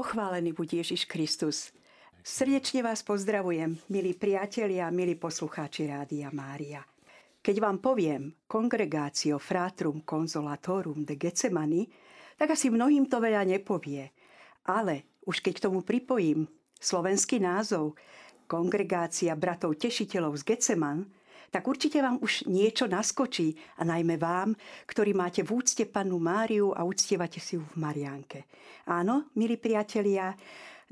Pochválený buď Ježiš Kristus. Srdečne vás pozdravujem, milí priatelia, milí poslucháči Rádia Mária. Keď vám poviem Congregatio Fratrum Consolatorum de Getsemani, tak asi mnohým to veľa nepovie. Ale už keď k tomu pripojím slovenský názov Kongregácia bratov tešiteľov z Getseman, tak určite vám už niečo naskočí a najmä vám, ktorí máte v úcte pannu Máriu a uctievate si ju v Mariánke. Áno, milí priatelia,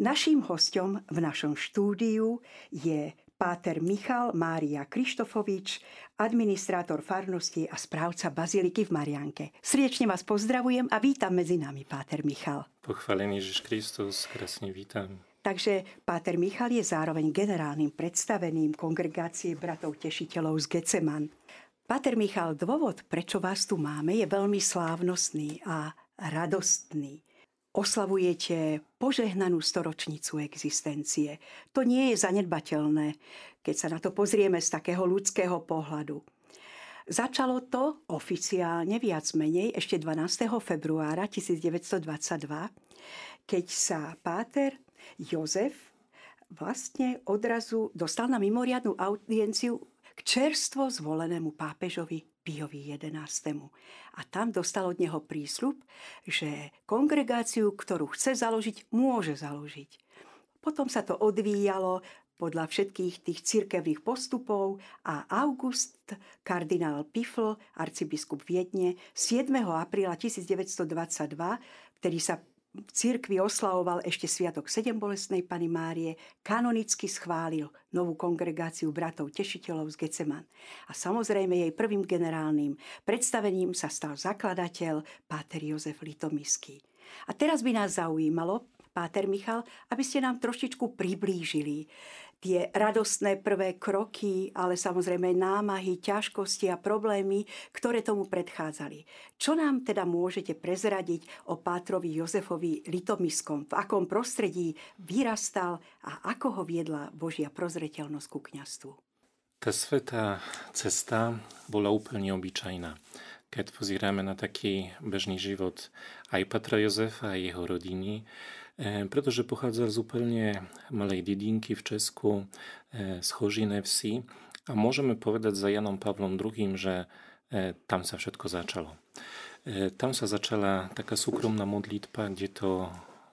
naším hostom v našom štúdiu je páter Michal Mária Krištofovič, administrátor farnosti a správca baziliky v Marianke. Srdečne vás pozdravujem a vítam medzi nami, páter Michal. Pochválený Ježiš Kristus, krásne vítam. Takže Páter Michal je zároveň generálnym predstaveným kongregácie bratov tešiteľov z Geceman. Páter Michal, dôvod, prečo vás tu máme, je veľmi slávnostný a radostný. Oslavujete požehnanú storočnicu existencie. To nie je zanedbateľné, keď sa na to pozrieme z takého ľudského pohľadu. Začalo to oficiálne viac menej ešte 12. februára 1922, keď sa páter Jozef vlastne odrazu dostal na mimoriadnú audienciu k čerstvo zvolenému pápežovi Piovi XI. A tam dostal od neho prísľub, že kongregáciu, ktorú chce založiť, môže založiť. Potom sa to odvíjalo podľa všetkých tých cirkevných postupov a August, kardinál Pifl, arcibiskup Viedne, 7. apríla 1922, ktorý sa v cirkvi oslavoval ešte sviatok sedem bolestnej Pany Márie, kanonicky schválil novú kongregáciu bratov tešiteľov z Geceman. A samozrejme jej prvým generálnym predstavením sa stal zakladateľ Páter Jozef Litomisky. A teraz by nás zaujímalo, Páter Michal, aby ste nám trošičku priblížili tie radostné prvé kroky, ale samozrejme námahy, ťažkosti a problémy, ktoré tomu predchádzali. Čo nám teda môžete prezradiť o Pátrovi Jozefovi Litomiskom? V akom prostredí vyrastal a ako ho viedla Božia prozreteľnosť ku kňastvu? Tá svetá cesta bola úplne obyčajná. Keď pozíráme na taký bežný život aj Patra Jozefa a jeho rodiny, E, Pretože pochádza zupełnie malej dedinky w Czesku e, z Chorziny wsi a możemy powiedzieć za Janą Pawlą II, że e, tam się wszystko zaczęło. Tam się zaczęła taka sukromna modlitwa, gdzie to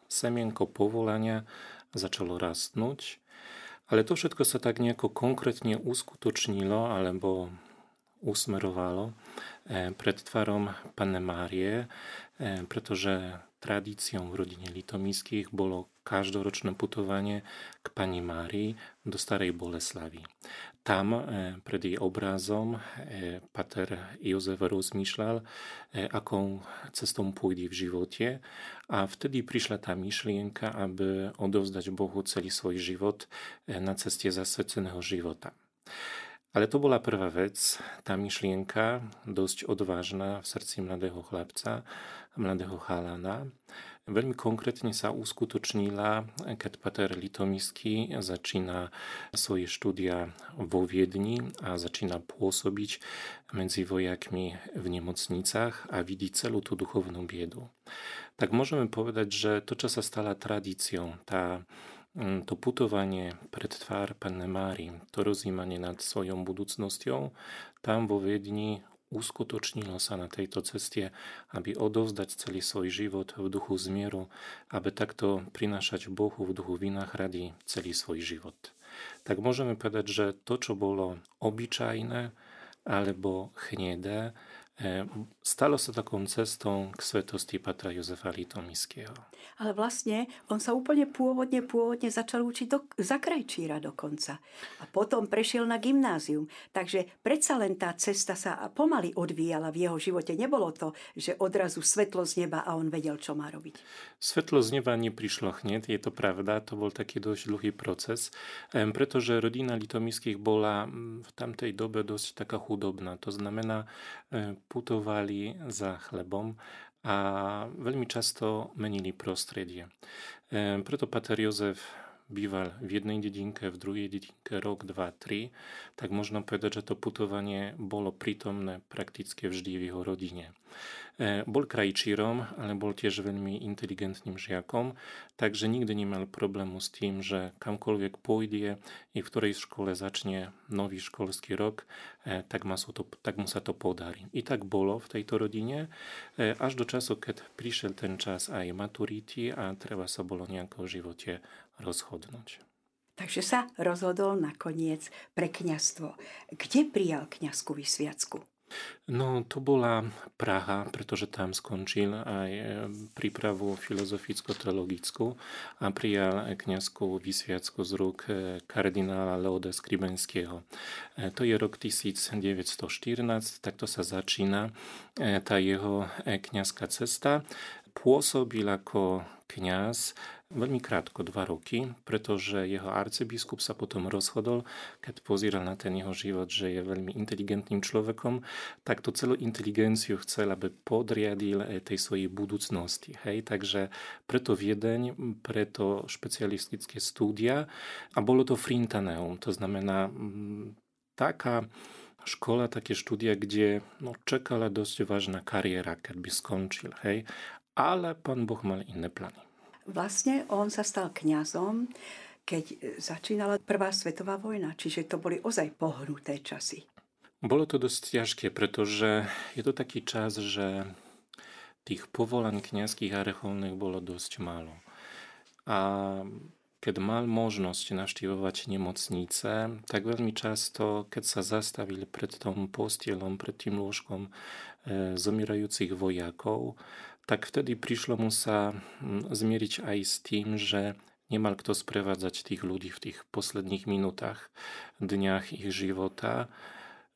semienko powolenia zaczęło rastnąć, ale to wszystko się tak niejako konkretnie uskutoczniło, albo usmerowało pred tvarom Panne Márie, pretože Tradíciou v rodine Litomískych bolo každoročné putovanie k pani Márii do Starej Boleslavy. Tam e, pred jej obrázom e, pater Jozef rozmýšľal, e, akou cestou pôjde v živote a vtedy prišla tá myšlienka, aby odovzdať Bohu celý svoj život na ceste zasveteného života. Ale to bola prvá vec, tá myšlienka, dosť odvážna v srdci mladého chlapca, mladého chalana. Veľmi konkrétne sa uskutočnila, keď Pater Litomisky začína svoje štúdia vo Viedni a začína pôsobiť medzi vojakmi v nemocnicách a vidí celú tú duchovnú biedu. Tak môžeme povedať, že to, čo sa stala tradíciou, tá to putovanie pred tvár Panne Mári, to rozímanie nad svojou budúcnosťou, tam vo Viedni uskutočnilo sa na tejto ceste, aby odovzdať celý svoj život v duchu zmieru, aby takto prinášať Bohu v duchu vynahradí celý svoj život. Tak môžeme povedať, že to, čo bolo obyčajné alebo chnedé, E, stalo sa takou cestou k svetosti Patra Jozefa Litomiského. Ale vlastne on sa úplne pôvodne, pôvodne začal učiť do, za krajčíra dokonca. A potom prešiel na gymnázium. Takže predsa len tá cesta sa pomaly odvíjala v jeho živote. Nebolo to, že odrazu svetlo z neba a on vedel, čo má robiť. Svetlo z neba neprišlo hneď, je to pravda, to bol taký dosť dlhý proces, pretože rodina Litomiských bola v tamtej dobe dosť taká chudobná. To znamená, putovali za chlebom a veľmi často menili prostredie. E, preto Pater Jozef biwal w jednej dziedzinkę, w drugiej dziedzinkę rok, dwa, tri, tak można powiedzieć, že to putovanie bolo prítomné prakticky vždy v jeho rodine. Bol krajčírom, ale bol tiež veľmi inteligentným žiakom, takže nikdy nemal problému s tým, že kamkolwiek pójdzie i w której szkole zacznie nowy szkolski rok, e, tak, ma to, tak mu sa to podari. I tak było w tej to rodzinie, e, aż do czasu, kiedy przyszedł ten czas a i maturity, a trzeba sa było niejako w żywocie rozhodnúť. Takže sa rozhodol nakoniec pre kňastvo. Kde prijal kňazskú vysviacku? No, to bola Praha, pretože tam skončil aj e, prípravu filozoficko-teologickú a prijal kňazskú vysviacku z rúk e, kardinála Leoda Skribenského. E, to je rok 1914, takto sa začína tá jeho kňazská cesta. Pôsobil ako kňaz veľmi krátko, dva roky, pretože jeho arcibiskup sa potom rozhodol, keď pozíral na ten jeho život, že je veľmi inteligentným človekom, tak tú celú inteligenciu chcel, aby podriadil tej svojej budúcnosti. Hej? Takže preto Viedeň, preto špecialistické stúdia a bolo to Frintaneum, to znamená m, taká škola, také štúdia, kde no, čakala dosť vážna kariéra, keď by skončil. Hej? Ale pán Boh mal iné plány. Vlastne on sa stal kňazom, keď začínala Prvá svetová vojna, čiže to boli ozaj pohnuté časy. Bolo to dosť ťažké, pretože je to taký čas, že tých povolaní kniazských a reholných bolo dosť málo. A keď mal možnosť navštívovať nemocnice, tak veľmi často, keď sa zastavili pred tom postielom, pred tým lôžkom e, zomierajúcich vojakov, Tak wtedy przyszło mu się mm, zmierzyć aj z tym, że niemal kto sprowadzać tych ludzi w tych poslednich minutach, dniach ich żywota.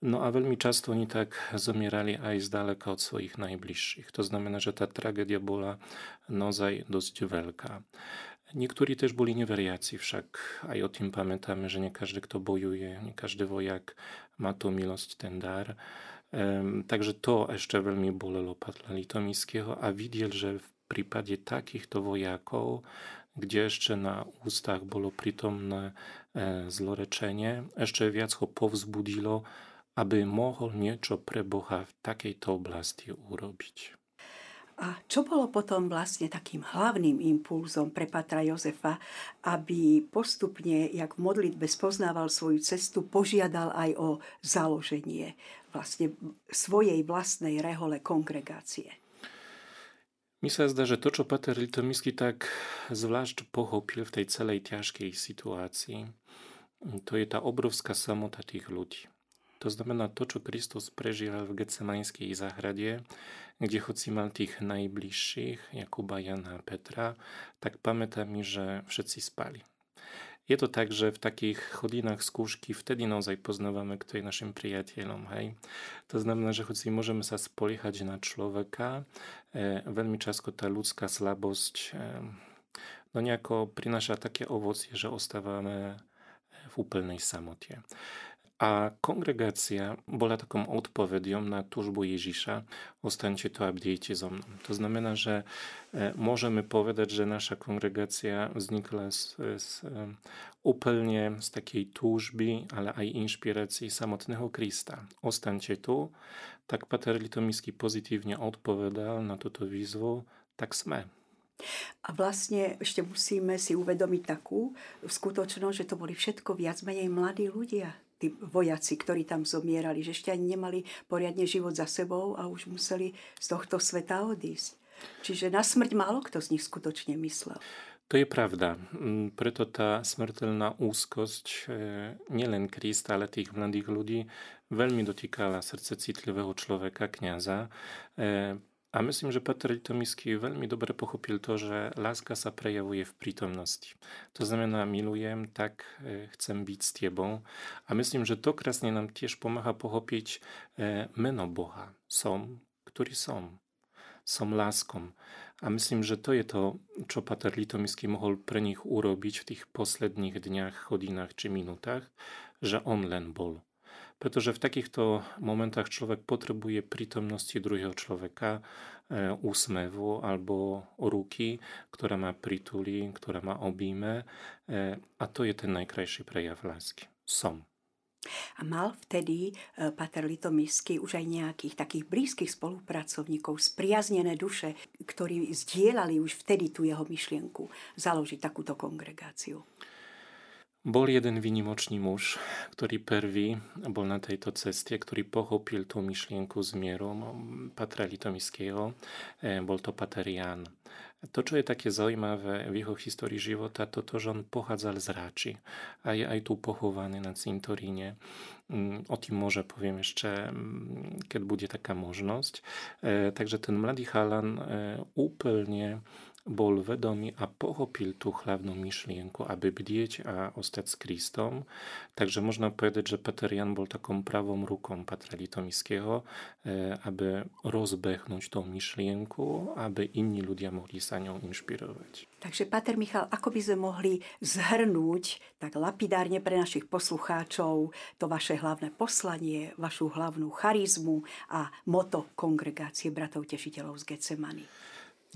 No a velmi często oni tak zamierali aj z daleka od swoich najbliższych. To znamená, że ta tragedia była nozaj dość wielka. Niektórzy też byli niewariaci, wszak aj o tym pamiętamy, że nie każdy, kto bojuje, nie każdy wojak ma tą milość, ten dar. Takže to ešte veľmi bolelo Pavla Litomiského a videl, že v prípade takýchto vojakov, kde ešte na ústach bolo pritomné e, zlorečenie, ešte viac ho povzbudilo, aby mohol niečo pre Boha v takejto oblasti urobiť. A čo bolo potom vlastne takým hlavným impulzom pre Patra Jozefa, aby postupne, jak v modlitbe spoznával svoju cestu, požiadal aj o založenie vlastne svojej vlastnej rehole kongregácie? Mi sa zdá, že to, čo Pater Litomisky tak zvlášť pochopil v tej celej ťažkej situácii, to je tá obrovská samota tých ľudí. To znamená to, čo Kristus prežíval v Getsemanskej záhrade, kde hoci mal tých najbližších, Jakuba, Jana a Petra, tak pamätá mi, že všetci spali. Je to tak, že v takých chodinách skúšky vtedy naozaj poznávame, kto je našim priateľom. Hej? To znamená, že hoci môžeme sa spoliehať na človeka, e, veľmi často tá ľudská slabosť e, no nejako prináša také ovocie, že ostávame v úplnej samote. A kongregácia bola takom odpovedom na túžbu Ježiša, ostaňte to a bdejte so mnou. To znamená, že e, môžeme povedať, že naša kongregácia vznikla z, z, e, úplne z takej túžby, ale aj inšpirácii samotného Krista. Ostaňte tu, tak Pater Litomisky pozitívne odpovedal na túto výzvu, tak sme. A vlastne ešte musíme si uvedomiť takú skutočnosť, že to boli všetko viac menej mladí ľudia tí vojaci, ktorí tam zomierali, že ešte ani nemali poriadne život za sebou a už museli z tohto sveta odísť. Čiže na smrť málo kto z nich skutočne myslel. To je pravda. Mm, preto tá smrteľná úzkosť e, nielen Krista, ale tých mladých ľudí veľmi dotýkala srdce citlivého človeka, kniaza. A myslím, že Petr Litomisky veľmi dobre pochopil to, že láska sa prejavuje v prítomnosti. To znamená, milujem, tak e, chcem byť s tebou. A myslím, že to krásne nám tiež pomáha pochopiť e, meno Boha. Som, ktorý som. Som láskom. A myslím, že to je to, čo Pater Litomisky mohol pre nich urobiť v tých posledných dňach, hodinách či minútach, že on len bol pretože v takýchto momentách človek potrebuje prítomnosti druhého človeka, e, úsmevu alebo ruky, ktorá má pritulí, ktorá má obíme. E, a to je ten najkrajší prejav lásky. Som. A mal vtedy e, Pater Litomisky už aj nejakých takých blízkych spolupracovníkov, spriaznené duše, ktorí zdieľali už vtedy tú jeho myšlienku založiť takúto kongregáciu. Bol jeden výnimočný muž, ktorý prvý bol na tejto ceste, ktorý pochopil tú myšlienku s mierom Patra Litomiského. E, bol to Pater Jan. To, čo je také zaujímavé v jeho histórii života, toto, že on pochádzal z Ráči a je aj tu pochovaný na cintoríne. Mm, o tým môže poviem ešte, mm, keď bude taká možnosť. E, takže ten mladý chalan e, úplne bol vedomý a pochopil tú hlavnú myšlienku, aby bdieť a ostať s Kristom. Takže možno povedať, že Peter Jan bol takom pravom rukom Patra Litomiského, e, aby rozbehnúť tú myšlienku, aby iní ľudia mohli sa ňou inšpirovať. Takže, Pater Michal, ako by sme mohli zhrnúť tak lapidárne pre našich poslucháčov to vaše hlavné poslanie, vašu hlavnú charizmu a moto kongregácie bratov tešiteľov z Getsemany?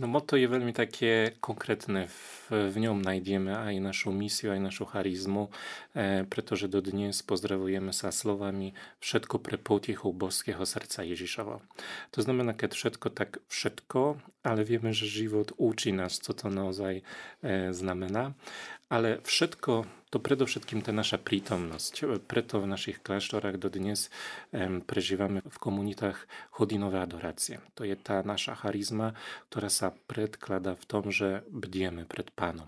No moto je veľmi také konkrétne. V, v ňom nájdeme aj našu misiu, aj našu charizmu, e, pretože dodnes pozdravujeme sa slovami všetko pre potichu božského srdca Ježišova. To znamená, keď všetko, tak všetko, ale vieme, že život učí nás, co to naozaj e, znamená. Ale všetko to przede wszystkim ta nasza przytomność. Preto w naszych klasztorach do dnes um, przeżywamy w komunitach chodinowe adoracje. To jest ta nasza charyzma, która się predkłada w tym, że bdiemy przed Panem.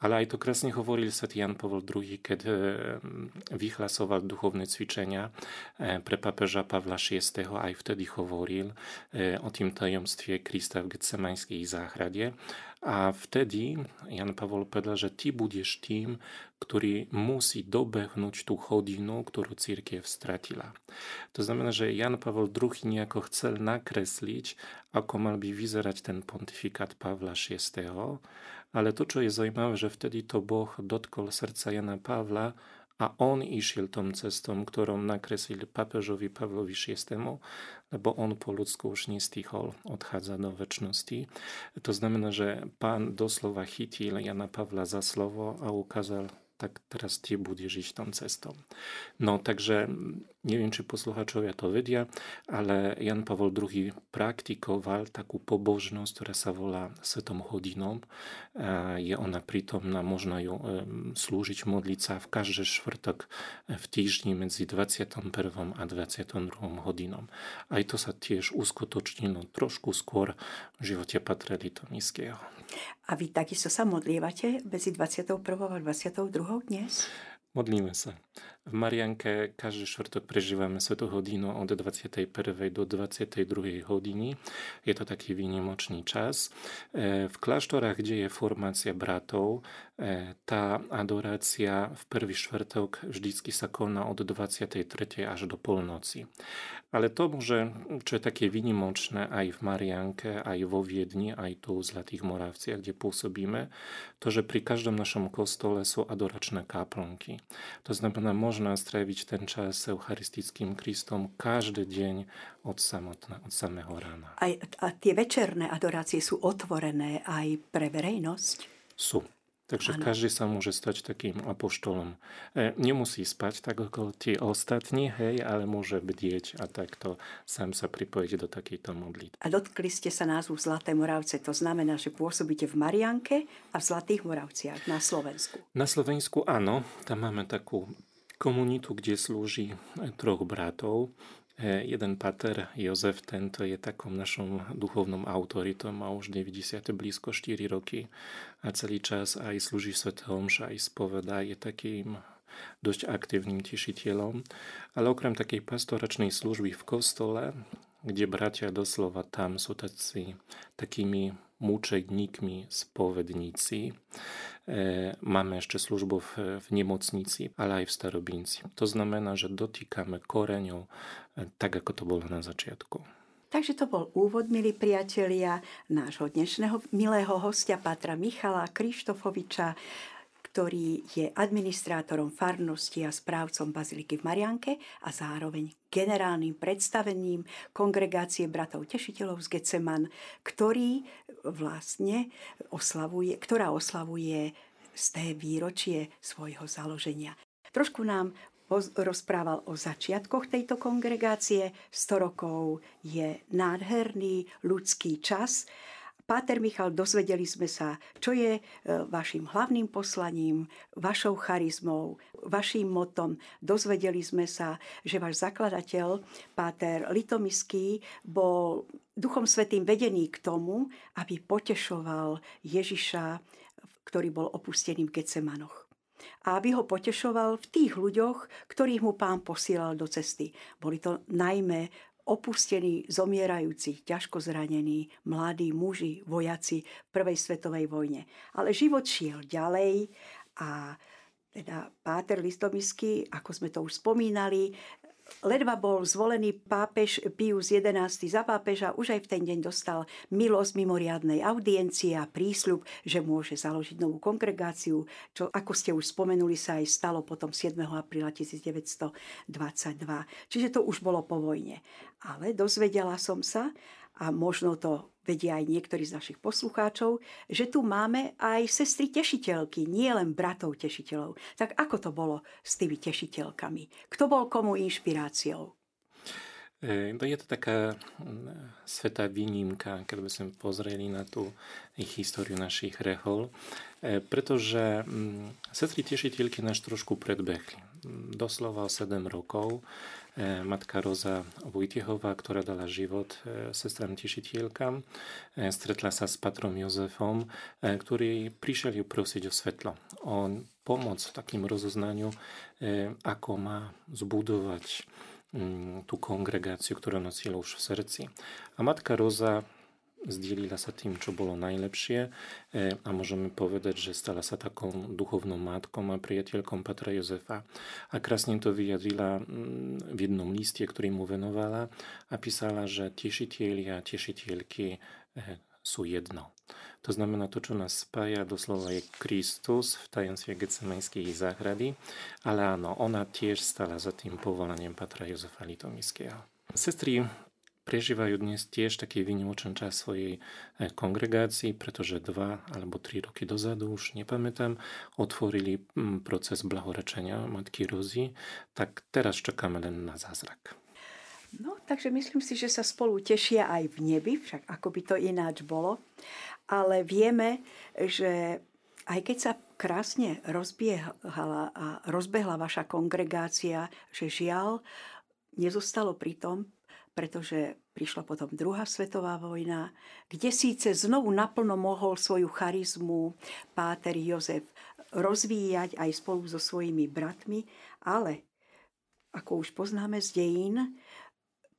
Ale i to krasnie mówił Sat Jan Paweł II, kiedy um, wychlasował duchowne ćwiczenia um, pre papieża Pawła VI, a i wtedy mówił e, o tym tajemstwie Krista w Getsemańskiej Zachradzie, a wtedy Jan Paweł pyta, że ty będziesz tym, który musi dobechnąć tu chodinu, którą církiew straciła. To znaczy, że Jan Paweł II niejako chce nakreślić, jak ma by wyzerać ten pontyfikat Pawła VI, ale to, co jest zajmowe, że wtedy to Bóg dotknął serca Jana Pawła, a on išiel tom cestom, ktorom nakreslil papežovi Pavlovi VI, lebo on po ľudsku už nestýchol odchádza do väčšnosti. To znamená, že pán doslova chytil Jana Pavla za slovo a ukázal tak teraz ty budeš žiť tom cestom. No takže neviem, či posluchačovia to vedia, ale Jan Pavol II praktikoval takú pobožnosť, ktorá sa volá Svetom hodinom. Je ona prítomná, možno ju slúžiť, modliť sa v každý štvrtok v týždni medzi 21. a 22. hodinom. Aj to sa tiež uskutočnilo trošku skôr v živote Patra Litomiského. A vy takisto sa modlievate medzi 21. a 22. dnes? Modlíme sa. V Marianke každý štvrtok prežívame svetú hodinu od 21. do 22. hodiny. Je to taký výnimočný čas. E, v kláštorách, kde je formácia bratov, tá adorácia v prvý štvrtok vždycky sa koná od 23. až do polnoci. Ale to môže, čo je také výnimočné aj v Marianke, aj vo Viedni, aj tu v Zlatých Moravciach, kde pôsobíme, to, že pri každom našom kostole sú adoračné kaplnky. To znamená, možno stráviť ten čas s Eucharistickým Kristom každý deň od, samotná, od samého rána. Aj, a tie večerné adorácie sú otvorené aj pre verejnosť? Sú. Takže ano. každý sa môže stať takým apoštolom. E, nemusí spať tak ako tí ostatní, hej, ale môže bdieť a takto sám sa pripojiť do takejto modlitby. A dotkli ste sa názvu Zlaté Moravce, to znamená, že pôsobíte v Marianke a v Zlatých Moravciach na Slovensku. Na Slovensku áno, tam máme takú komunitu, kde slúži troch bratov. E, jeden pater, Józef ten, to jest taką naszą duchowną autoritą, ma blisko 94 roki, a celý czas, aj slúži Svete Omša, aj spoveda, je takým dość aktywnym cieszycielom, ale okrem takiej pastoracznej służby w kostole kde bratia doslova tam sú tací, takými mučedníkmi, spovedníci, E, máme ešte službu v, v nemocnici, ale aj v starobinci. To znamená, že dotýkame koreňov e, tak, ako to bolo na začiatku. Takže to bol úvod, milí priatelia, nášho dnešného milého hostia, Patra Michala Krištofoviča, ktorý je administrátorom farnosti a správcom Baziliky v Marianke a zároveň generálnym predstavením kongregácie bratov tešiteľov z Geceman, ktorý vlastne oslavuje, ktorá oslavuje z té výročie svojho založenia. Trošku nám rozprával o začiatkoch tejto kongregácie. 100 rokov je nádherný ľudský čas Páter Michal, dozvedeli sme sa, čo je e, vašim hlavným poslaním, vašou charizmou, vašim motom. Dozvedeli sme sa, že váš zakladateľ, Páter Litomiský, bol Duchom Svetým vedený k tomu, aby potešoval Ježiša, ktorý bol opustený v Getsemanoch a aby ho potešoval v tých ľuďoch, ktorých mu pán posielal do cesty. Boli to najmä opustení, zomierajúci, ťažko zranení, mladí muži, vojaci v Prvej svetovej vojne. Ale život šiel ďalej a teda Páter Listomisky, ako sme to už spomínali, ledva bol zvolený pápež Pius XI za pápeža, už aj v ten deň dostal milosť mimoriadnej audiencie a prísľub, že môže založiť novú kongregáciu, čo ako ste už spomenuli sa aj stalo potom 7. apríla 1922. Čiže to už bolo po vojne. Ale dozvedela som sa, a možno to vedia aj niektorí z našich poslucháčov, že tu máme aj sestry tešiteľky, nie len bratov tešiteľov. Tak ako to bolo s tými tešiteľkami? Kto bol komu inšpiráciou? E, to je to taká svetá výnimka, keď by sme pozreli na tú históriu našich rehol, e, pretože sestry tešiteľky nás trošku predbehli. Doslova 7 rokov E, matka Roza Wojtiechowa, która dała żywot e, sestram cieszycielkam, e, stretla się z patrą Józefem, który przyszedł prosić o światło, o pomoc w takim rozeznaniu, jak ma zbudować mm, tu kongregację, która nosiła już w sercu. A Matka Roza zdieľila sa tým, čo bolo najlepšie e, a môžeme povedať, že stala sa takou duchovnou matkom a priateľkom Patra Jozefa. A krásne to vyjadrila mm, v jednom liste, ktorý mu venovala a písala, že tešiteľi a tešiteľky e, sú jedno. To znamená, to, čo nás spája, doslova je Kristus v tajemstve Getsemenskej záhrady, ale áno, ona tiež stala za tým povolaním Patra Jozefa Litomiského. Sestry prežívajú dnes tiež taký výnimočný čas svojej eh, kongregácii, pretože dva alebo tri roky dozadu, už nepamätám, otvorili mm, proces blahorečenia Matky Rozy, tak teraz čakáme len na zázrak. No, takže myslím si, že sa spolu tešia aj v nebi, však ako by to ináč bolo. Ale vieme, že aj keď sa krásne rozbiehala a rozbehla vaša kongregácia, že žiaľ, nezostalo pri tom, pretože prišla potom druhá svetová vojna, kde síce znovu naplno mohol svoju charizmu páter Jozef rozvíjať aj spolu so svojimi bratmi, ale ako už poznáme z dejín,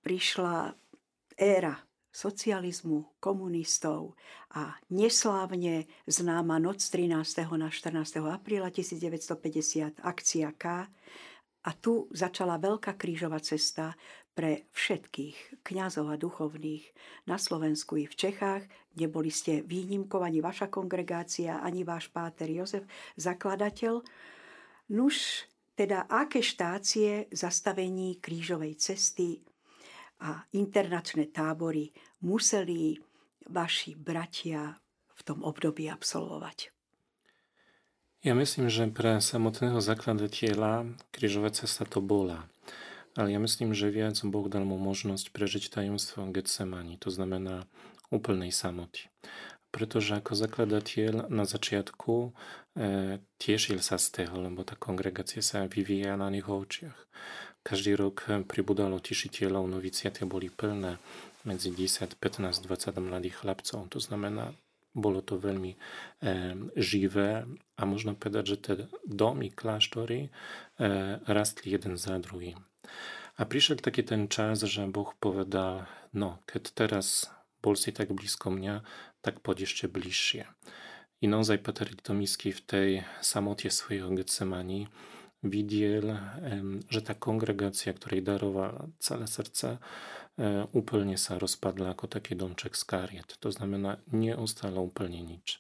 prišla éra socializmu, komunistov a neslávne známa noc 13. na 14. apríla 1950 akcia K. A tu začala veľká krížová cesta pre všetkých kňazov a duchovných na Slovensku i v Čechách. Neboli ste výnimkov ani vaša kongregácia, ani váš páter Jozef, zakladateľ. Nuž, teda aké štácie zastavení krížovej cesty a internačné tábory museli vaši bratia v tom období absolvovať? Ja myslím, že pre samotného zakladateľa krížová cesta to bola. Ale ja myslím, že viac Boh dal mu možnosť prežiť tajomstvo Getsemani, to znamená úplnej samoty. Pretože ako zakladateľ na začiatku e, tešil sa z toho, lebo tá kongregácia sa vyvíja na jeho očiach. Každý rok pribudalo tešiteľov, noviciaty boli plné medzi 10, 15, 20 mladých chlapcov. To znamená, bolo to veľmi e, živé a možno povedať, že tie domy, kláštory e, rastli jeden za druhým. A przyszedł taki ten czas, że Bóg powiada, no, kiedy teraz Polsce tak blisko mnie, tak podjeżdżę bliższe. I nozaj Peter Litomiski w tej samocie swojego Getsemani widziel, że ta kongregacja, której darowa całe serce, e, upelnie się rozpadła jako taki domczek z kariet. To znamena e, nie ustala upelnie nic.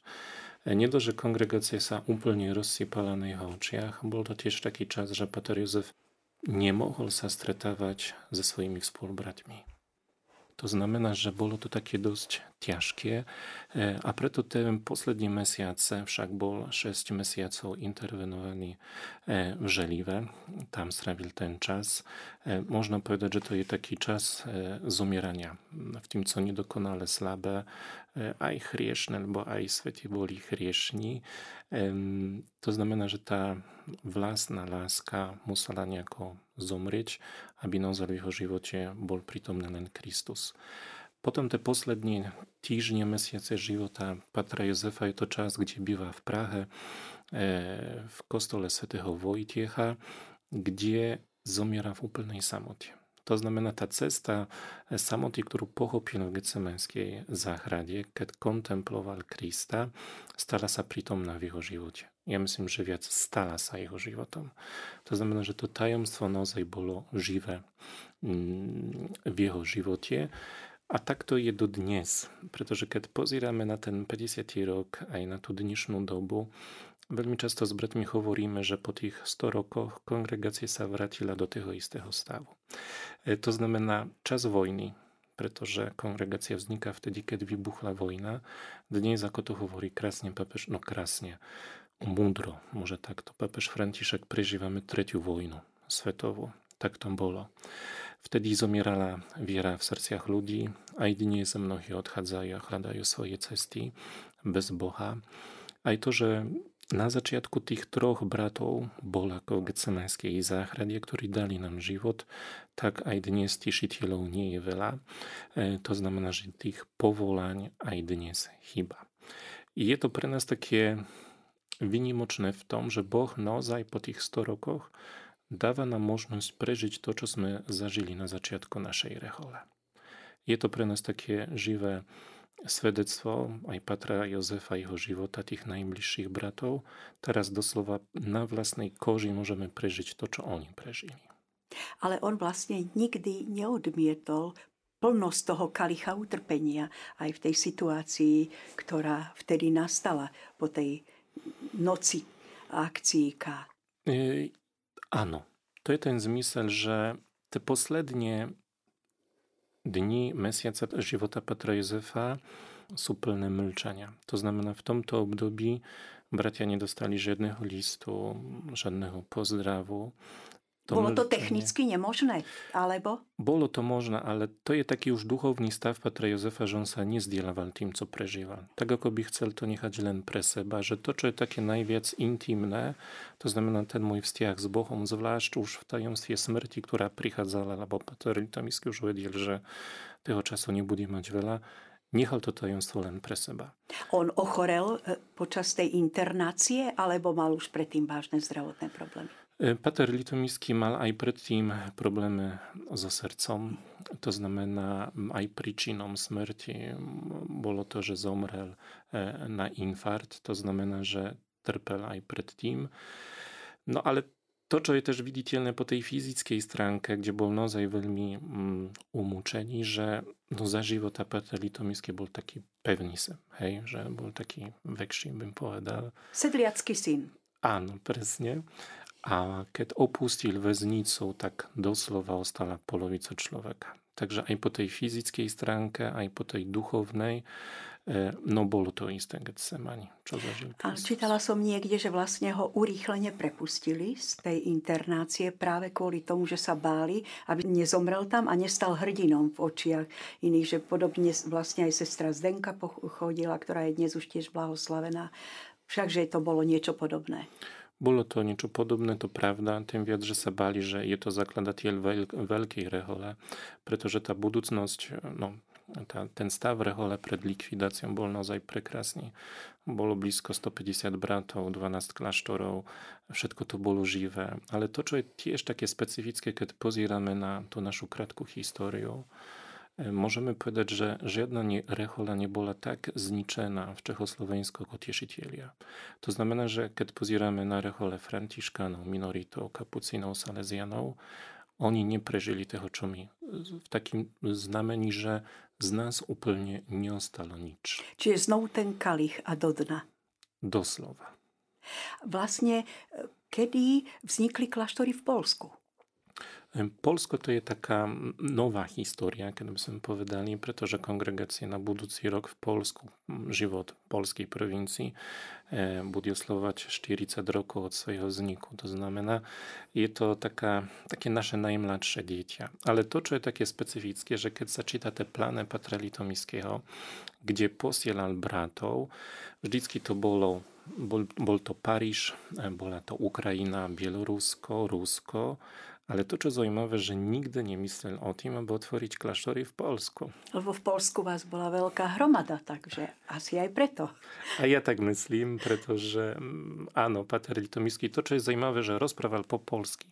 Nie do, że kongregacja sa upelnie rozsypala na ich oczach, był to też taki czas, że Peter Józef nemohol sa stretávať so svojimi spolubratmi. To znamená, že bolo to také dosť ťažké e, a preto ten poslední mesiace však bol 6 mesiacov intervenovaný e, v Želive. Tam strávil ten čas. E, Można powiedzieć, że to je taki czas zumierania w tym, co niedokonale słabe, aj chrzne, albo aj świecie boli chrzni. To znamená, że ta własna laska musiała niejako zomrieť, aby naozaj v jeho živote bol prítomný len Kristus. Potom tie poslední týždne, mesiace života Patra Jozefa je to čas, kde býva v Prahe, e, v kostole svätého Vojtiecha, kde zomiera v úplnej samote. To znamená, tá cesta samoty, ktorú pochopil v Getsemenskej záhrade, keď kontemploval Krista, stala sa prítomná v jeho. Ja myslím, že viac stala sa jeho. To znamená, že to tajomstvo naozaj bolo živé mm, v jeho a tak to je do dnes, pretože keď pozíráme na ten 50. rok aj na tú dnešnú dobu, veľmi často s bratmi hovoríme, že po tých 100 rokoch kongregácia sa vrátila do toho istého stavu. E, to znamená čas vojny, pretože kongregácia vzniká vtedy, keď vybuchla vojna. Dnes, ako to hovorí krásne papež, no krásne, múdro, môže takto. Papež František prežívame tretiu vojnu svetovú. Tak to bolo. Vtedy zomierala viera v srdciach ľudí, aj dnes mnohí odchádzajú a hľadajú svoje cesty bez Boha. Aj to, že na začiatku tých troch bratov bol ako v Getsemanskej záhrade, ktorí dali nám život, tak aj dnes tišiteľov nie je veľa. E, to znamená, že tých povolaň aj dnes chyba. Je to pre nás také vynimočné v tom, že Boh naozaj po tých 100 rokoch dáva nám možnosť prežiť to, čo sme zažili na začiatku našej rehole. Je to pre nás také živé svedectvo aj Patra Jozefa, jeho života, tých najbližších bratov. Teraz doslova na vlastnej koži môžeme prežiť to, čo oni prežili. Ale on vlastne nikdy neodmietol plnosť toho kalicha utrpenia aj v tej situácii, ktorá vtedy nastala po tej noci akcií K. Áno, to je ten zmysel, že te poslednie dni Mesjaca żywota Patra Józefa są milczenia. To znamená, w tym to období bratia nie dostali żadnego listu, żadnego pozdrawu, to Bolo to technicky nemožné, alebo? Bolo to možné, ale to je taký už duchovný stav Petra Jozefa, že on sa nezdielaval tým, co prežíval. Tak ako by chcel to nechať len pre seba, že to, čo je také najviac intimné, to znamená ten môj vzťah s Bohom, zvlášť už v tajomstve smrti, ktorá prichádzala, lebo Peter Litomísky už vedel, že toho času nebude mať veľa, nechal to tajomstvo len pre seba. On ochorel e, počas tej internácie, alebo mal už predtým vážne zdravotné problémy? Y, Peter Litomyski mal ajpretim problemy za sercem, to znamená aj príčinom smrti. Bolo to, že zomrel y, na infarkt, to znamená, że trpel aj. No ale to, co jest też widzialne po tej fizyckiej stranke, gdzie był nozaj veľmi mm, umuczeni, że no za života Peter Litomyski był taki pewny se, hej, że był taki wekszy, bym powiedział. Sedliacki syn. A, no presne. A keď opustil väznicu, tak doslova ostala polovica človeka. Takže aj po tej fyzickej stránke, aj po tej duchovnej, e, no bolo to isté Getsemani, čo zažil A čítala som niekde, že vlastne ho urýchlene prepustili z tej internácie práve kvôli tomu, že sa báli, aby nezomrel tam a nestal hrdinom v očiach iných, že podobne vlastne aj sestra Zdenka chodila, ktorá je dnes už tiež blahoslavená. Všakže to bolo niečo podobné. Bólu to niczym podobny, to prawda, tym więcej se bali, że je to zakładatiel wielkiej rehole, pretože ta budúcnosť, no, ta, ten staw rehole przed likwidacją bol naozaj. Bolo blisko 150 bratów, 12 klasztorów, wszystko to było żywe. Ale to, co jest też takie specyficzne, kiedy pozieramy na tą naszą kratką historię, krátku históriu, Môžeme povedať, že žiadna rehola nebola tak zničená v Čechoslovensku ako tiešitelia. To znamená, že keď pozírame na rehole Františkánov, minoritov, kapucínov, salesianov, oni neprežili toho, čo my. V takým znamení, že z nás úplne neostalo nič. Čiže znovu ten kalich a do dna. Doslova. Vlastne, kedy vznikli kláštory v Polsku? Polsko to jest taka nowa historia, kiedy byśmy powiedzieli, że kongregacja na buducy rok w Polsku, żywot polskiej prowincji, będzie slować 40 roku od swojego zniku. To znamena, i to taka, takie nasze najmłodsze dzieci. Ale to, co jest takie specyficzne, że kiedy zaczyta te plany patralitomickiego, gdzie posielal bratą, wżdycki to bolą bol, bol to Paryż, e, bola to Ukraina, Bielorusko, Rusko, ale to, čo zaujímavé, že nikdy nemyslel o tým, aby otvoriť kláštory v Polsku. Lebo v Polsku vás bola veľká hromada, takže asi aj preto. A ja tak myslím, pretože mm, áno, Pater Litomisky, to, čo je zaujímavé, že rozprával po polsky.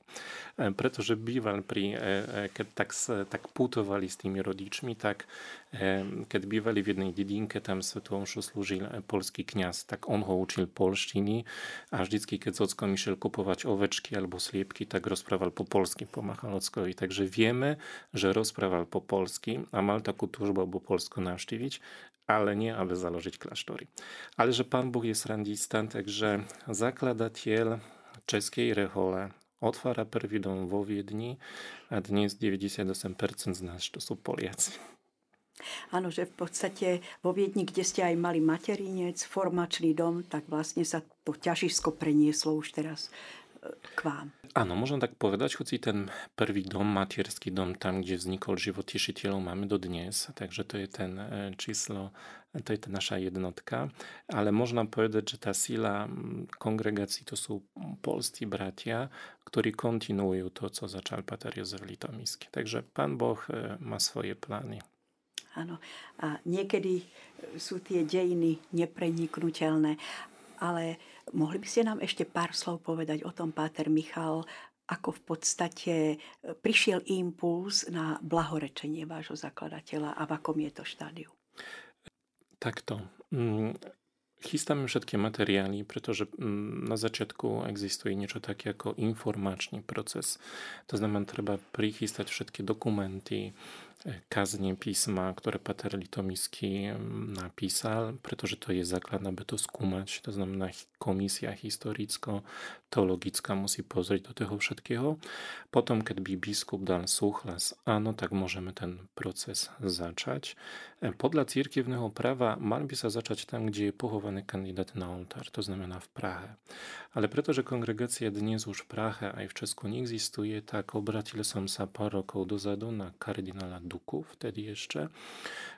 E, pretože býval pri, e, e, keď tak, tak putovali s tými rodičmi, tak Kiedy bywali w jednej dziedzince, tam sytuacją służył polski kniaz, tak on ho uczył polszczyni, a vždycky, kiedy ocko Michel kupować oweczki albo sliepki, tak rozprawiał po polskim, po machalockowi. Także wiemy, że rozprawiał po polskim, a Malta taką tużbę, bo Polsku nawsztywić, ale nie, aby założyć klasztory. Ale że Pan Bóg jest randistan, także zakładatiel czeskiej rehole otwara perwidą w dni, a dnes 98% z nas to są Polacy. Áno, že v podstate vo Viedni, kde ste aj mali materinec, formačný dom, tak vlastne sa to ťažisko prenieslo už teraz k vám. Áno, možno tak povedať, hoci ten prvý dom, materský dom, tam, kde vznikol život tešiteľov, máme do dnes, takže to je ten e, číslo, to je tá naša jednotka. Ale možno povedať, že tá sila kongregácií to sú polskí bratia, ktorí kontinuujú to, co začal Pater Jozef Litomísky. Takže Pán Boh e, má svoje plány. Áno. A niekedy sú tie dejiny nepreniknutelné, ale Mohli by ste nám ešte pár slov povedať o tom, Páter Michal, ako v podstate e, prišiel impuls na blahorečenie vášho zakladateľa a v akom je to štádiu? Takto. Mm, chystáme všetky materiály, pretože mm, na začiatku existuje niečo také ako informačný proces. To znamená, treba prichystať všetky dokumenty, kazne písma, ktoré Pater Litomisky mm, napísal, pretože to je základ, aby to skúmať. To znamená, komisia historicko-teologická musí pozrieť do toho všetkého. Potom, keď by biskup dal súhlas, áno, tak môžeme ten proces začať. E, podľa církevného práva mal by začať tam, kde je pochovaný kandidát na oltár, to znamená v Prahe. Ale pretože kongregácia dnes už v Prahe aj v Česku neexistuje, tak obratil som sa pár rokov dozadu na kardinála Duku vtedy ešte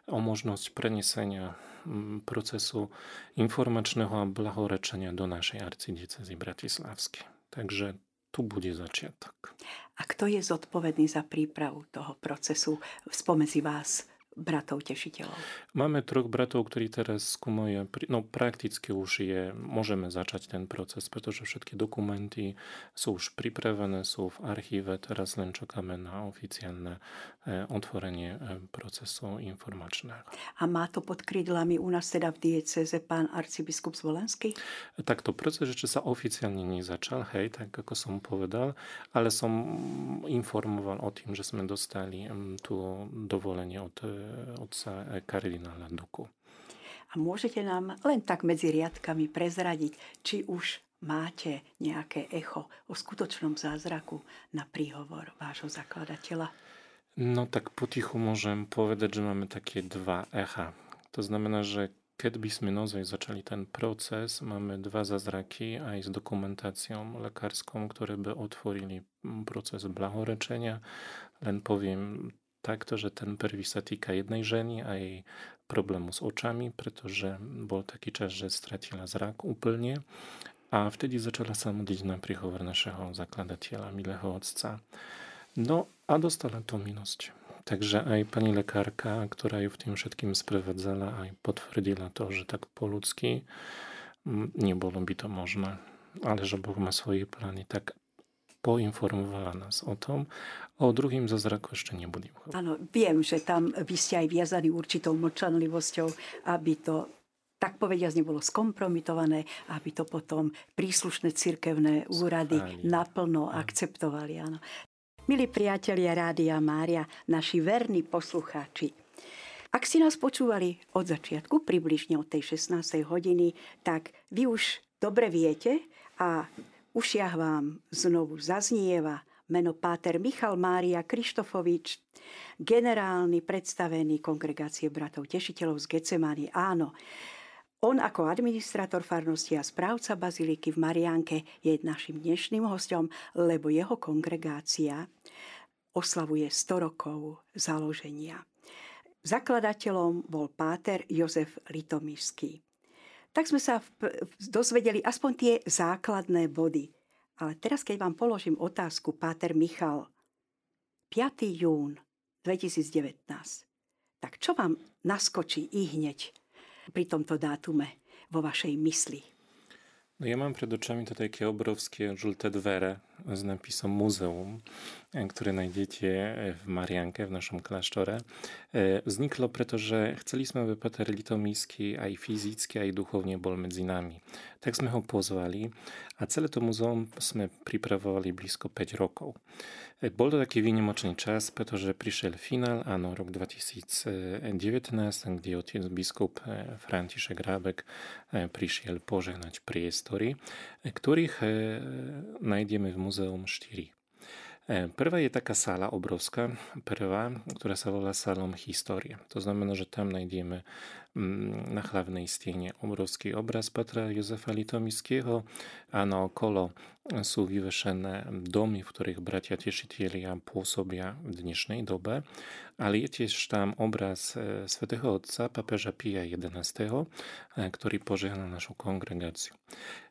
o možnosť prenesenia mm, procesu informačného a blahorečenia do našej arcidiecezy Bratislavskej. Takže tu bude začiatok. A kto je zodpovedný za prípravu toho procesu spomedzi vás? Bratov tešiteľov? Máme troch bratov, ktorí teraz skúmajú, no prakticky už je, môžeme začať ten proces, pretože všetky dokumenty sú už pripravené, sú v archíve, teraz len čakáme na oficiálne e, otvorenie e, procesu informačného. A má to pod krídlami u nás teda v dieceze pán arcibiskup Zvolenský? Takto proces ešte sa oficiálne nezačal, hej, tak ako som povedal, ale som informoval o tým, že sme dostali tu dovolenie od e, otca kardinála Duku. A môžete nám len tak medzi riadkami prezradiť, či už máte nejaké echo o skutočnom zázraku na príhovor vášho zakladateľa? No tak potichu môžem povedať, že máme také dva echa. To znamená, že keď by sme naozaj začali ten proces, máme dva zázraky aj s dokumentáciou lekárskou, ktoré by otvorili proces blahorečenia. Len tak to, że ten perwisatika jednej żeni, a jej problemu z oczami, pretože bol taký čas, že stratila zrak úplne a wtedy zaczęła samodzielna prihovor naszego zakladateľa, milého otca. No a dostala tą milość. Także aj pani lekarka, która ją w tym wszystkim sprowadzała, aj potwierdziła to, że tak po ludzki nie było by to można, ale że Bóg ma swoje plany, tak poinformowała nas o tym, O druhým zázraku ešte nebudem hovoriť. Áno, viem, že tam vy ste aj viazaní určitou mlčanlivosťou, aby to tak povediať nebolo skompromitované, aby to potom príslušné cirkevné úrady Stáli. naplno Áno. akceptovali. Áno. Milí priatelia Rádia Mária, naši verní poslucháči, ak si nás počúvali od začiatku, približne od tej 16. hodiny, tak vy už dobre viete a ušiach vám znovu zaznieva meno Páter Michal Mária Krištofovič, generálny predstavený kongregácie bratov tešiteľov z Gecemany. Áno, on ako administrátor farnosti a správca baziliky v Mariánke je našim dnešným hostom, lebo jeho kongregácia oslavuje 100 rokov založenia. Zakladateľom bol páter Jozef Litomíšský. Tak sme sa dozvedeli aspoň tie základné body. Ale teraz, keď vám položím otázku, Páter Michal, 5. jún 2019, tak čo vám naskočí i hneď pri tomto dátume vo vašej mysli? No ja mám pred očami to také obrovské žlté dvere z napisem muzeum, które znajdziecie w Mariankę, w naszą klasztorę. E, zniklo preto, że chcieliśmy, aby Peter Litomyjski, a i fizycki, a i duchownie bol między nami. Tak sme ho pozvali a celé to muzeum sme pripravovali blisko 5 rokov. E, bol to taki výnimočný čas, pretože prišiel finál, áno, rok 2019, gdzie otec biskup e, Franciszek Rabek prišiel pożegnać priestory, których znajdziemy w Muzeum Štiri. E, prva jest taka sala obrovska, prva, która se volá salom. To znaczy, że tam znajdziemy mm, na hlavnej stiene obrovský obraz Petra Józefa Litomickiego a na naokolo są wywieszone domy, w których bracia cieszytielia pôsobia w dnešnej dobe, ale jest też tam obraz e, Świętego Ojca papieża Pija XI, e, który pożegna naszą kongregację.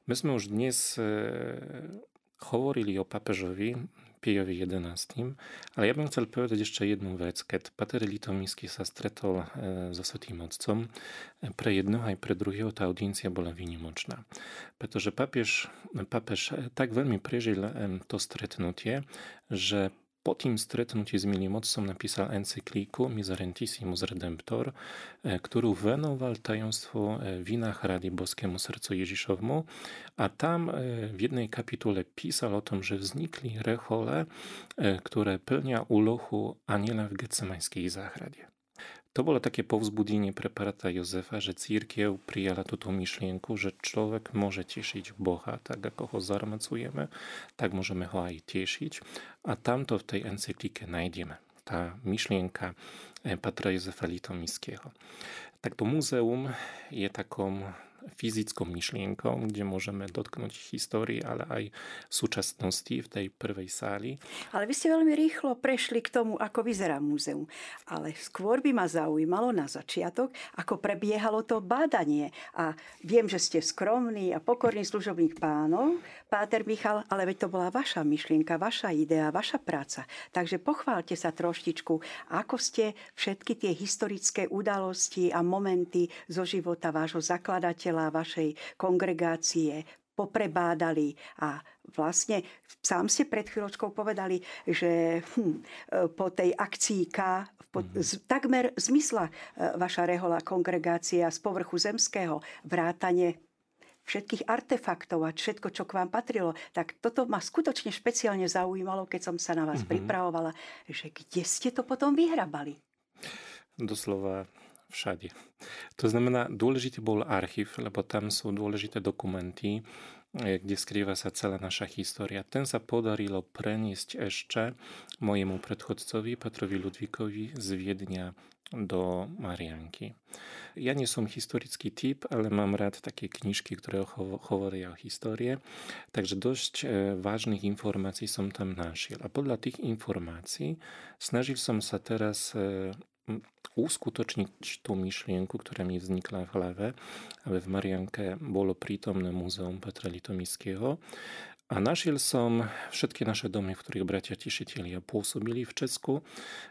Myśmy już dnes Hovorili o papieżowi Piejowi XI, ale ja bym chciał powiedzieć jeszcze jedną rzecz, kiedy pater litomijski sa stretol e, ze mocą, e, pre jednego i pre drugiego ta audiencja była winimoczna. Ponieważ papież, e, papież e, tak bardzo przeżył to stretnutie, że po tym stretnutie z Milimotcą napisał encykliku Miserentisimus Redemptor, e, którą wenował tajonstwo e, wina radi boskiemu sercu Jeziszowemu, a tam e, w jednej kapitule pisał o tym, że wznikli rechole, które pełnia ulochu aniela w getsemańskiej zachradzie. To bolo také povzbudenie pre parata Jozefa, že církev prijala túto myšlienku, že človek môže tešiť Boha, tak ako ho zarmacujeme, tak môžeme ho aj tešiť. A tamto v tej encyklike nájdeme tá myšlienka eh, Patra Jozefa Litomického. Tak to múzeum je takom fyzickou myšlienkou, kde môžeme dotknúť histórii, ale aj súčasnosti v tej prvej sáli. Ale vy ste veľmi rýchlo prešli k tomu, ako vyzerá múzeum. Ale skôr by ma zaujímalo na začiatok, ako prebiehalo to bádanie. A viem, že ste skromný a pokorný služobník pánov, Páter Michal, ale veď to bola vaša myšlienka, vaša idea, vaša práca. Takže pochválte sa troštičku, ako ste všetky tie historické udalosti a momenty zo života vášho zakladateľa priateľa vašej kongregácie poprebádali a vlastne sám ste pred chvíľočkou povedali, že hm, po tej akcii K po, mm-hmm. z, takmer zmysla e, vaša rehola kongregácia z povrchu zemského, vrátanie všetkých artefaktov a všetko, čo k vám patrilo. Tak toto ma skutočne špeciálne zaujímalo, keď som sa na vás mm-hmm. pripravovala, že kde ste to potom vyhrabali? Doslova všade. To znamená, dôležitý bol archív, lebo tam sú dôležité dokumenty, e, kde skrýva sa celá naša história. Ten sa podarilo preniesť ešte mojemu predchodcovi, Petrovi Ludvíkovi z Viedňa do Marianky. Ja nie som historický typ, ale mám rád také knižky, ktoré hovoria o histórie, takže dosť e, vážnych informácií som tam našiel. A podľa tých informácií snažil som sa teraz uskutočniť tú myšlienku, ktorá mi vznikla v hlave, aby v Marianke bolo prítomné múzeum Petra Litomického. A našiel som všetky naše domy, v ktorých bratia tešitelia pôsobili v Česku,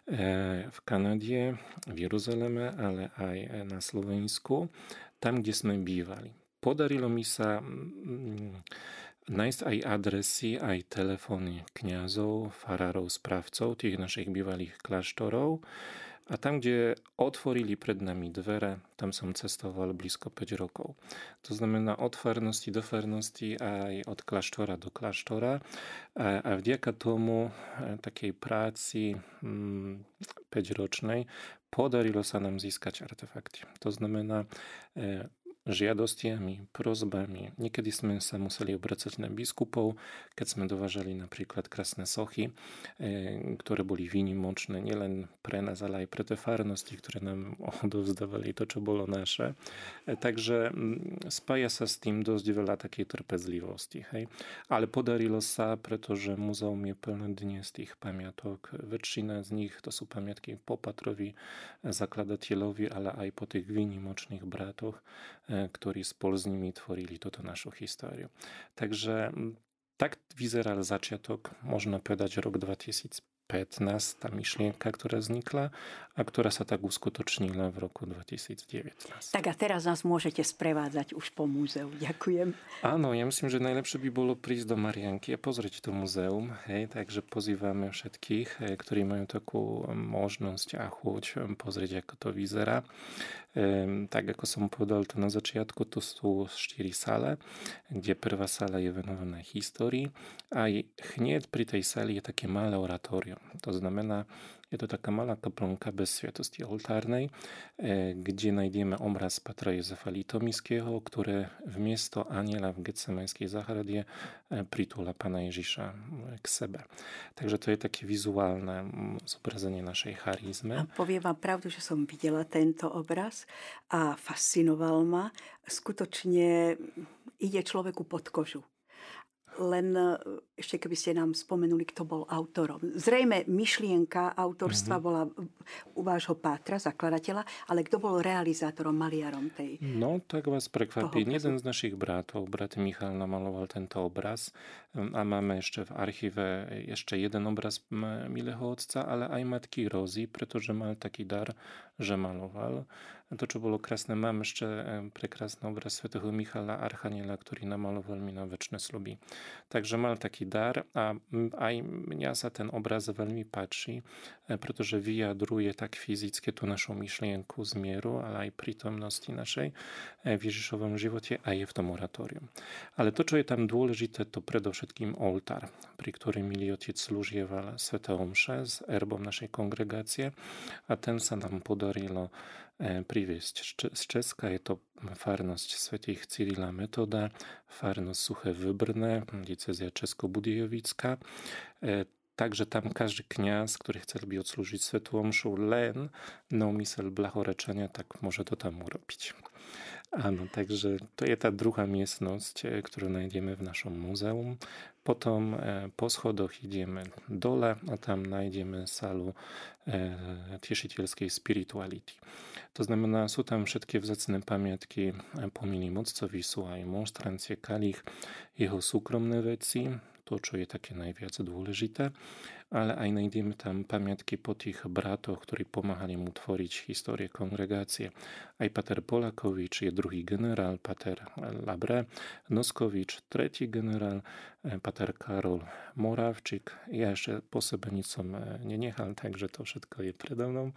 e, v Kanade, v Jeruzaleme, ale aj na Slovensku, tam, kde sme bývali. Podarilo mi nájsť aj adresy, aj telefóny kňazov, farárov, správcov tých našich bývalých kláštorov, a tam, kde otvorili pred nami dvere, tam som cestoval blízko 5 rokov. To znamená od farnosti do farnosti aj od kláštora do kláštora. A, vďaka tomu e, takej práci 5-ročnej hm, podarilo sa nám získať artefakty. To znamená, e, žiadostiami, prozbami. Niekedy sme sa museli obracať na biskupov, keď sme dovážali napríklad krásne sochy, e, ktoré boli výnimočné nielen pre nás, ale aj pre tie farnosti, ktoré nám odovzdávali to, čo bolo naše. E, takže spája sa s tým dosť veľa takej trpezlivosti. Hej? Ale podarilo sa, pretože muzeum je plné dnes tých pamiatok. Väčšina z nich to sú pamiatky po Patrovi, zakladateľovi, ale aj po tých výnimočných bratoch, ktorí spolu s nimi tvorili túto našu históriu. Takže tak vyzeral začiatok, možno povedať rok 2005 15, tá myšlienka, ktorá vznikla a ktorá sa tak uskutočnila v roku 2019. Tak a teraz nás môžete sprevádzať už po múzeu. Ďakujem. Áno, ja myslím, že najlepšie by bolo prísť do Marianky a pozrieť to múzeum. Hej, takže pozývame všetkých, ktorí majú takú možnosť a chuť pozrieť, ako to vyzerá. Tak ako som povedal to na začiatku, to sú štyri sále, kde prvá sála je venovaná histórii a hneď pri tej sáli je také malé oratórium. To znamená, je to taká malá kaplnka bez sviatosti oltárnej, e, kde nájdeme obraz Patra Jozefa Litomiského, ktoré v miesto aniela v Getsemanskej záhrade e, pritúla Pana Ježiša k sebe. Takže to je také vizuálne zobrazenie našej charizme. A poviem vám pravdu, že som videla tento obraz a fascinoval ma. Skutočne ide človeku pod kožu. Len e, ešte keby ste nám spomenuli, kto bol autorom. Zrejme myšlienka autorstva mm-hmm. bola u vášho pátra, zakladateľa, ale kto bol realizátorom, maliarom tej No, tak vás prekvapí. Jeden z našich bratov, brat Michal, namaloval tento obraz a mamy jeszcze w archiwę jeszcze jeden obraz Milechoodca, ale aj matki Rozi, pretože mal taki dar, że malował. To czy było krasne, mam jeszcze prekrasny obraz świętego Michala Archaniela, który namalował mi na wieczne slubi. Także mal taki dar, a aj mnie za ten obraz bardzo patrzy, e, pretože wyjadruje tak fizycznie tu naszą myślenku zmieru, ale i przytomności naszej e, w Jezuszowym żywocie, a je w tym oratorium. Ale to, co jest tam dôležité, to przede wszystkim wszystkim oltar, przy którym mieli ojciec służiewał Svetą Mszę z erbą naszej kongregacji, a ten sam nam podarilo e, przywieźć z Czeska. Jest to farność świętych Cyrila Metoda, farność Suche Wybrne, diecezja czesko-budziejowicka. E, także tam każdy kniaz, który chce sobie odsłużyć świętą len no na umysł blachoreczenia, tak może to tam urobić. Ano, także to jest ta druga miejscność, e, którą znajdziemy w naszym muzeum. Potem e, po schodach idziemy dole, a tam znajdziemy salę e, cieszycielskiej spirituality. To znamena są tam wszystkie wzacne pamiątki pomini Moccowisła i monstrancje kalich, jego sukromne weci, to, co jest takie najwięcej dłuższe ale i znajdziemy tam pamiątki po tych bratach, którzy pomagali mu tworzyć historię kongregacji. A pater Polakowicz jest drugi generał, pater Labre Noskowicz, trzeci generał, e, pater Karol Morawczyk. Ja jeszcze po sobie nicą e, nie niechal, także to wszystko jest przede mną.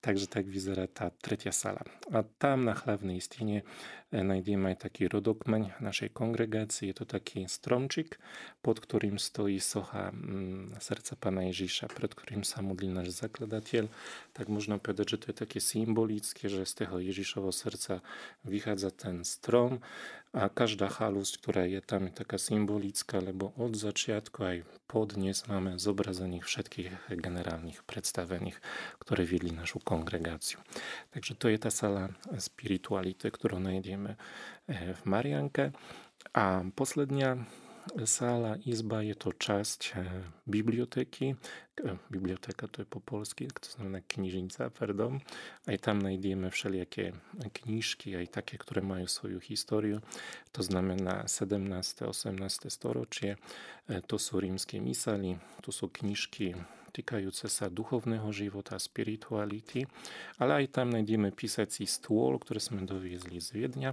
Także tak widzę ta trzecia sala. A tam na chlawnej ścianie znajdziemy e, taki rodokmeń naszej kongregacji. To taki stromczyk, pod którym stoi socha mm, serca pana. Najżejsza, przed którym sam modli nasz zakladatel. Tak można powiedzieć, że to jest takie symbolickie, że z tego Jezusowo serca wychadza ten strom, a każda halus, która jest tam taka symbolicka, lebo od začiatku aj podnies mamy zobrazenie wszystkich generalnych przedstawionych, które wiedli naszą kongregację. Także to jest ta sala spirituality, którą znajdziemy w eh, Mariankę. A poslednia sala, izba jest to część biblioteki. E, biblioteka to po polsku, jak to znana kniżnica, pardon. A i tam znajdziemy wszelkie kniżki, a i takie, które mają swoją historię. To znamy na 17-18 storocie. E, to są rzymskie misali, to są kniżki týkajúce sa duchovného života, spirituality, ale aj tam nájdeme písací stôl, ktoré sme doviezli z wiednia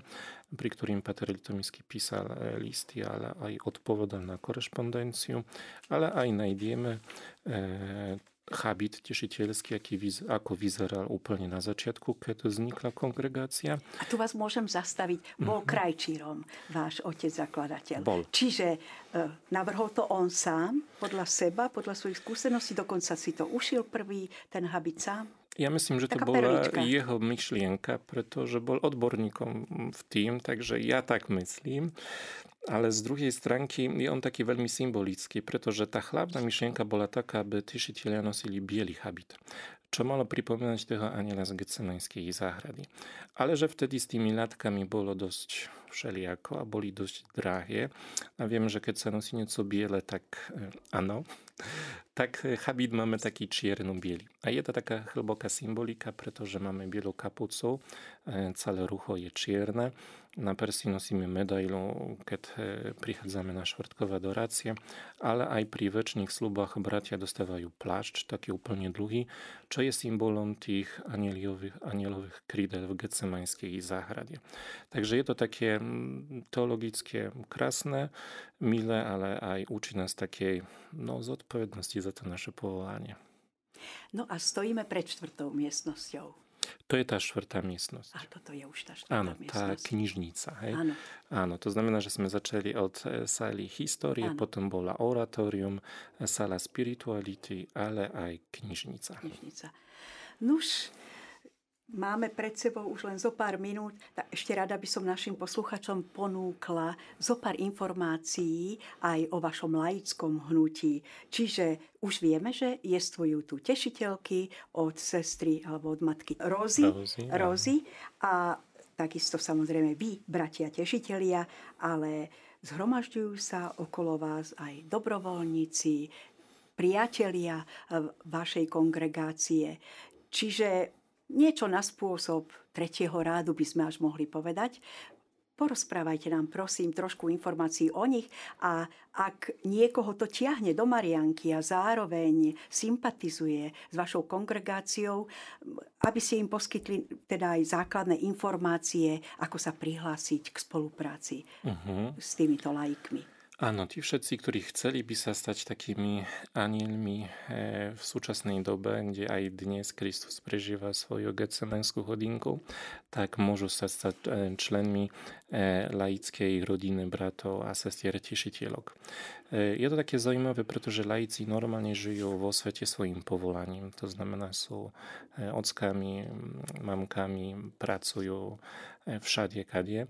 pri ktorým Peter Litomisky e, listy, ale i odpovedal na korespondencję ale aj nájdeme e, chabit tešiteľský, aký, ako vyzeral úplne na začiatku, keď vznikla kongregácia. A tu vás môžem zastaviť. Bol mm-hmm. krajčírom váš otec zakladateľ. Bol. Čiže e, navrhol to on sám, podľa seba, podľa svojich skúseností, dokonca si to ušil prvý, ten habit sám? Ja myslím, že to Taká bola perlička. jeho myšlienka, pretože bol odborníkom v tým, takže ja tak myslím. Ale z druhej stránky je on taký veľmi symbolický, pretože tá hlavná myšlienka bola taká, aby tišiteľia nosili biely habit čo malo pripomínať toho aniela z Getsemanskej. Ale že vtedy s tými látkami bolo dosť všelijako a boli dosť drahé. A viem, že keď sa nosí niečo biele, tak e, áno, tak chabit máme taký čierno-biely. A je to taká hlboká symbolika, pretože máme bielú kapucu, e, celé rucho je čierne, Najprsi nosimy medailu, kiedy e, przychodzimy na czwartkowe adoracje, ale aj pri wiecznych slubach bracia dostawają płaszcz, taki zupełnie długi, co jest symbolem tych anielowych, anielowych krydel w gecemańskiej zahradzie. Także jest to takie mm, teologickie, krasne, mile, ale aj uczy nas takiej no, z odpowiedzialności za to nasze powołanie. No a stoimy przed czwartą miejscnością. To je tá štvrtá miestnosť. A toto je už tá štvrtá Áno, tá knižnica. Hej? Áno. Áno, to znamená, že sme začali od e, sály histórie, Áno. potom bola oratórium, e, sála spirituality, ale aj knižnica. knižnica. Nuž, máme pred sebou už len zo pár minút. Tak ešte rada by som našim posluchačom ponúkla zo pár informácií aj o vašom laickom hnutí. Čiže už vieme, že jestvujú tu tešiteľky od sestry alebo od matky Rozy. Rozy a takisto samozrejme vy, bratia tešitelia, ale zhromažďujú sa okolo vás aj dobrovoľníci, priatelia vašej kongregácie. Čiže niečo na spôsob tretieho rádu by sme až mohli povedať. Porozprávajte nám prosím trošku informácií o nich a ak niekoho to tiahne do Marianky a zároveň sympatizuje s vašou kongregáciou, aby ste im poskytli teda aj základné informácie, ako sa prihlásiť k spolupráci Uh-huh. s týmito laikmi. Ano, ci wszyscy, którzy chcieliby stać takimi anielmi e, w współczesnej dobędzie, a i dnes Chrystus przeżywa swoją gecemańską chodzinkę, tak mogą stać e, członami e, laickiej rodziny brato a sestier cieszycielok. Jest to takie zajmowe, ponieważ laicy normalnie żyją w świecie swoim powolaniem, to znaczy, są ockami, mamkami, pracują wszadzie, kadzie.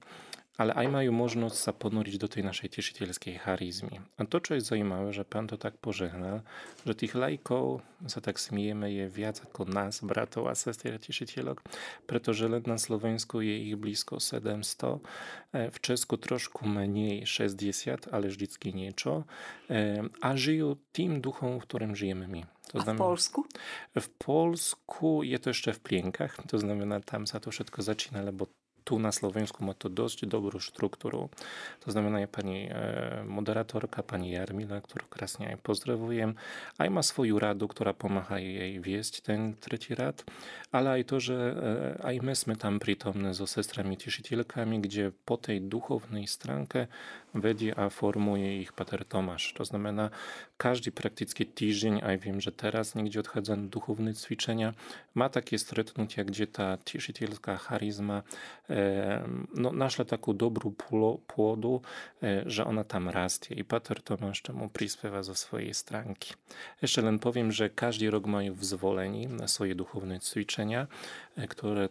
Ale ajmają można ponurić do tej naszej cieszycielskiej charyzmy. A to, co jest zajmowe, że Pan to tak pożegna, że tych lajków, za tak smijemy je więcej jako nas, brato, a sester cieszycielok, preto, że na Słowensku je ich blisko 700, e, w Czesku troszkę mniej, 60, ale vždycky niečo. E, a żyją tym duchom, w którym żyjemy my. To A w Polsku? W Polsku je to jeszcze w plienkach, to znamy na tam za to wszystko zaczyna, bo tu na Slovensku ma to dość dobrą strukturę. To znamená pani e, moderatorka, pani Jarmila, którą krásne aj pozdrawujem, aj ma swoją radu, która pomaga jej wieść ten trzeci rad, ale aj to, że e, aj my tam przytomne ze sestrami cieszycielkami, gdzie po tej duchownej stranke vedie a formuje ich Pater Tomáš. To znamená, každý prakticky týždeň, aj viem, že teraz niekde odchádza na duchovné cvičenia, má také stretnutia, kde tá tešiteľská charizma e, no, našla takú dobrú pôdu, e, že ona tam rastie. I Pater Tomáš tomu prispieva zo svojej stránky. Ešte len poviem, že každý rok majú v zvolení na svoje duchovné cvičenia, e, ktoré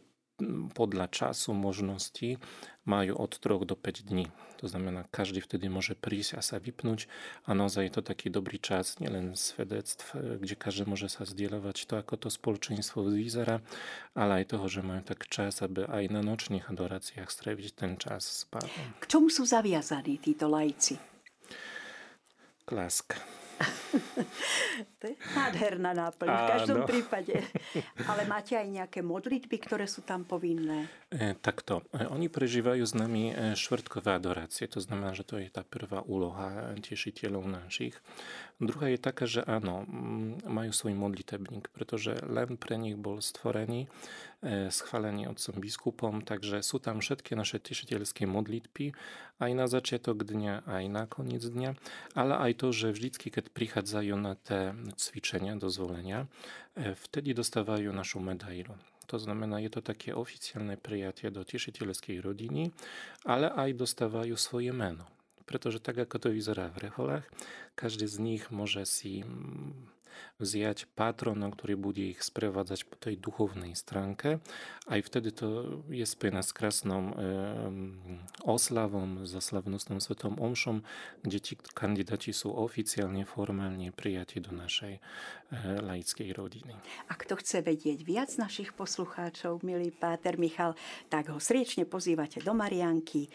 podľa času, možností majú od 3 do 5 dní. To znamená, každý vtedy môže prísť a sa vypnúť a naozaj je to taký dobrý čas, nielen svedectv, kde každý môže sa zdieľovať to, ako to spoločenstvo vyzerá, ale aj toho, že majú tak čas, aby aj na nočných adoráciách stráviť ten čas s pánom. K čomu sú zaviazaní títo lajci? Láska. to je nádherná náplň v každom prípade. Ale máte aj nejaké modlitby, ktoré sú tam povinné? E, takto. E, oni prežívajú s nami e, štvrtkové adorácie. To znamená, že to je tá prvá úloha tešiteľov našich. Druhá je taká, že áno, majú svoj modlitebník, pretože len pre nich bol stvorený, schválený otcom biskupom, takže sú tam všetky naše tešiteľské modlitby, aj na začiatok dňa, aj na koniec dňa, ale aj to, že vždycky, keď prichádzajú na tie cvičenia, dozvolenia, vtedy dostávajú našu medailu. To znamená, je to také oficiálne prijatie do tešiteľskej rodiny, ale aj dostávajú svoje meno pretože tak ako to vyzerá v reholách, každý z nich môže si vziať patrona, ktorý bude ich sprevádzať po tej duchovnej stránke. Aj vtedy to je spojené s krásnom oslavom, za slavnostnom svetom omšom, kde ti kandidáti sú oficiálne, formálne prijatí do našej e, laickej rodiny. A kto chce vedieť viac našich poslucháčov, milý Páter Michal, tak ho sriečne pozývate do Marianky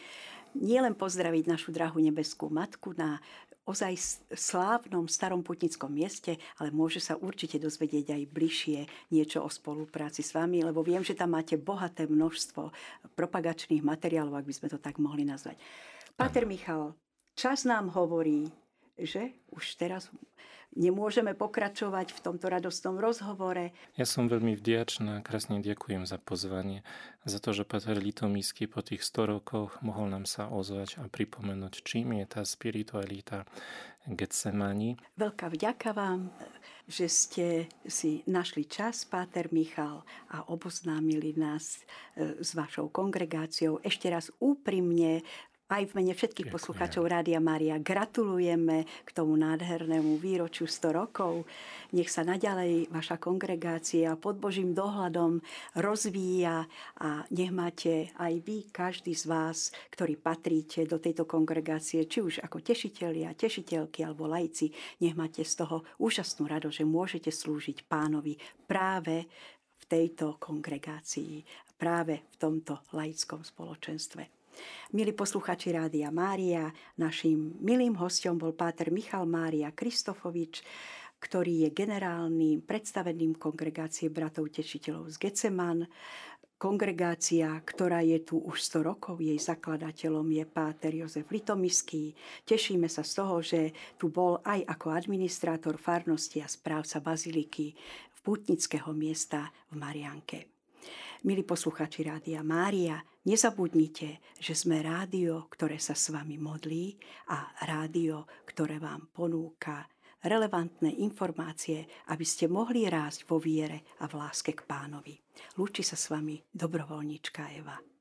nielen pozdraviť našu drahú nebeskú matku na ozaj slávnom starom putnickom mieste, ale môže sa určite dozvedieť aj bližšie niečo o spolupráci s vami, lebo viem, že tam máte bohaté množstvo propagačných materiálov, ak by sme to tak mohli nazvať. Pater Michal, čas nám hovorí, že už teraz nemôžeme pokračovať v tomto radostnom rozhovore. Ja som veľmi vďačná, krásne ďakujem za pozvanie, za to, že Pater Litomísky po tých 100 rokoch mohol nám sa ozvať a pripomenúť, čím je tá spiritualita Getsemani. Veľká vďaka vám, že ste si našli čas, Páter Michal, a oboznámili nás e, s vašou kongregáciou. Ešte raz úprimne aj v mene všetkých Ďakujem. poslucháčov Rádia Maria gratulujeme k tomu nádhernému výročiu 100 rokov. Nech sa naďalej vaša kongregácia pod Božím dohľadom rozvíja a nech máte aj vy, každý z vás, ktorí patríte do tejto kongregácie, či už ako tešitelia, tešiteľky alebo lajci, nech máte z toho úžasnú rado, že môžete slúžiť pánovi práve v tejto kongregácii, práve v tomto laickom spoločenstve. Milí posluchači Rádia Mária, našim milým hostom bol páter Michal Mária Kristofovič, ktorý je generálnym predstaveným kongregácie bratov tešiteľov z Geceman. Kongregácia, ktorá je tu už 100 rokov, jej zakladateľom je páter Jozef Litomiský. Tešíme sa z toho, že tu bol aj ako administrátor farnosti a správca baziliky v pútnického miesta v Marianke. Milí posluchači Rádia Mária, nezabudnite, že sme rádio, ktoré sa s vami modlí a rádio, ktoré vám ponúka relevantné informácie, aby ste mohli rásť vo viere a v láske k pánovi. Lúči sa s vami dobrovoľníčka Eva.